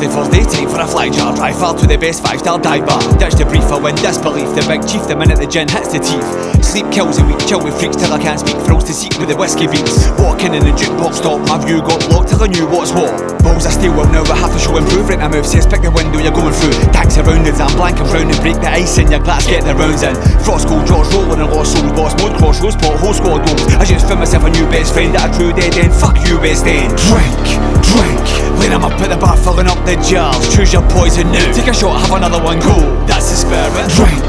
late for a fly jar. Drive fall to the best five star dive bar. Ditch the brief, I win disbelief. The big chief, the minute the gin hits the teeth. Sleep kills a week, chill with freaks till I can't speak. Thrills to seek with the whiskey beats. Walking in the jukebox stop, my view got blocked till I knew what's what. Balls I steel will now, I have to show improve. Right, my move says pick the window you're going through. Tanks surroundings, I'm blank and brown and break the ice in your glass, get the rounds in. Frost gold, George rolling and lost souls, boss mode, crossroads, pothole, squad goals. I just found myself a new best friend at a true dead end. Fuck you, best End. Drink, drink. When I'm up put the bar filling up the jars, choose your poison. Take a shot, have another one, go. That's the spirit. Drink,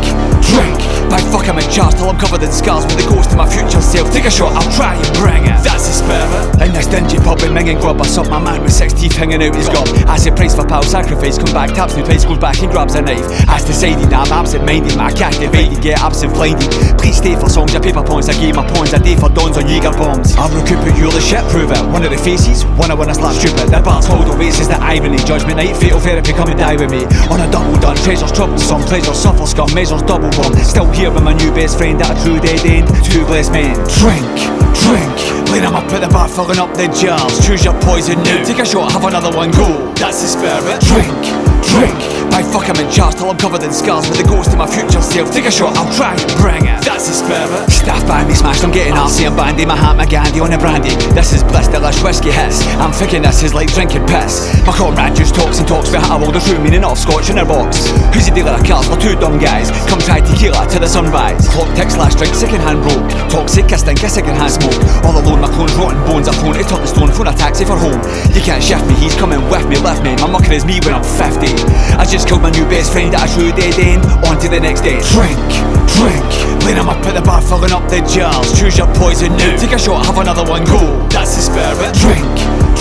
drink. By fuck, I'm in charge till I'm covered in scars with the ghost of my future self. Take a shot, I'll try and bring it. That's the spirit. In this dingy pub in Minging Grub, I saw my man with six teeth hanging out his gob. As the price for pal sacrifice, come back, taps me twice, goes back and grabs a knife. As decided, I'm absent minded, my captivated, get absent blinded. Please stay for songs, your paper points, I gave my points, a day for dons on Jaeger bombs. I'm recoup it, you're the shit, prove it. One of the faces, one I wanna slap stupid. The bar's hold oasis, the irony. Judgment night, fatal therapy, come and die with me. On a double done, treasures troublesome, pleasures suffer scum, measures double bomb. Still here with my new best friend at a true dead end. Two blessed men. Drink, drink. When I'm up at the bar filling up the jars, choose your poison now. Take a shot, have another one, go. That's the spirit. Drink, drink. By fuck, I'm in charge till I'm covered in scars with the ghost of my future self. Take a shot, I'll try bring it. That's the spirit. Staff me smashed, I'm getting arsey and bandy. My hat, my gandy on the brandy. This is bliss, delish whiskey hits. I'm thinking this is like drinking piss. My comrade just talks and talks about how all the true meaning of scotch in their box. Who's the dealer of cards? We're two dumb guys. Come try tequila to the sunrise. Clock ticks, last drink, second hand broke. Toxic, I stink, a second hand smoke. All alone, my clones rotten bones. I phone it up the stone, phone a taxi for home. You can't shift me, he's coming with me, left me. My mucker is me when I'm 50. I just killed my new best friend at a true dead end. On to the next day. Drink, drink. When I'm up at the bar filling up the jars, choose your poison now. Take a shot, have another one, go. That's the spirit. Drink,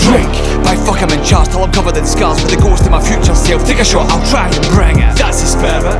drink. By fuck, I'm in charge till I'm covered in scars with the ghost of my future self. Take a shot, I'll try and bring it. That's the spirit.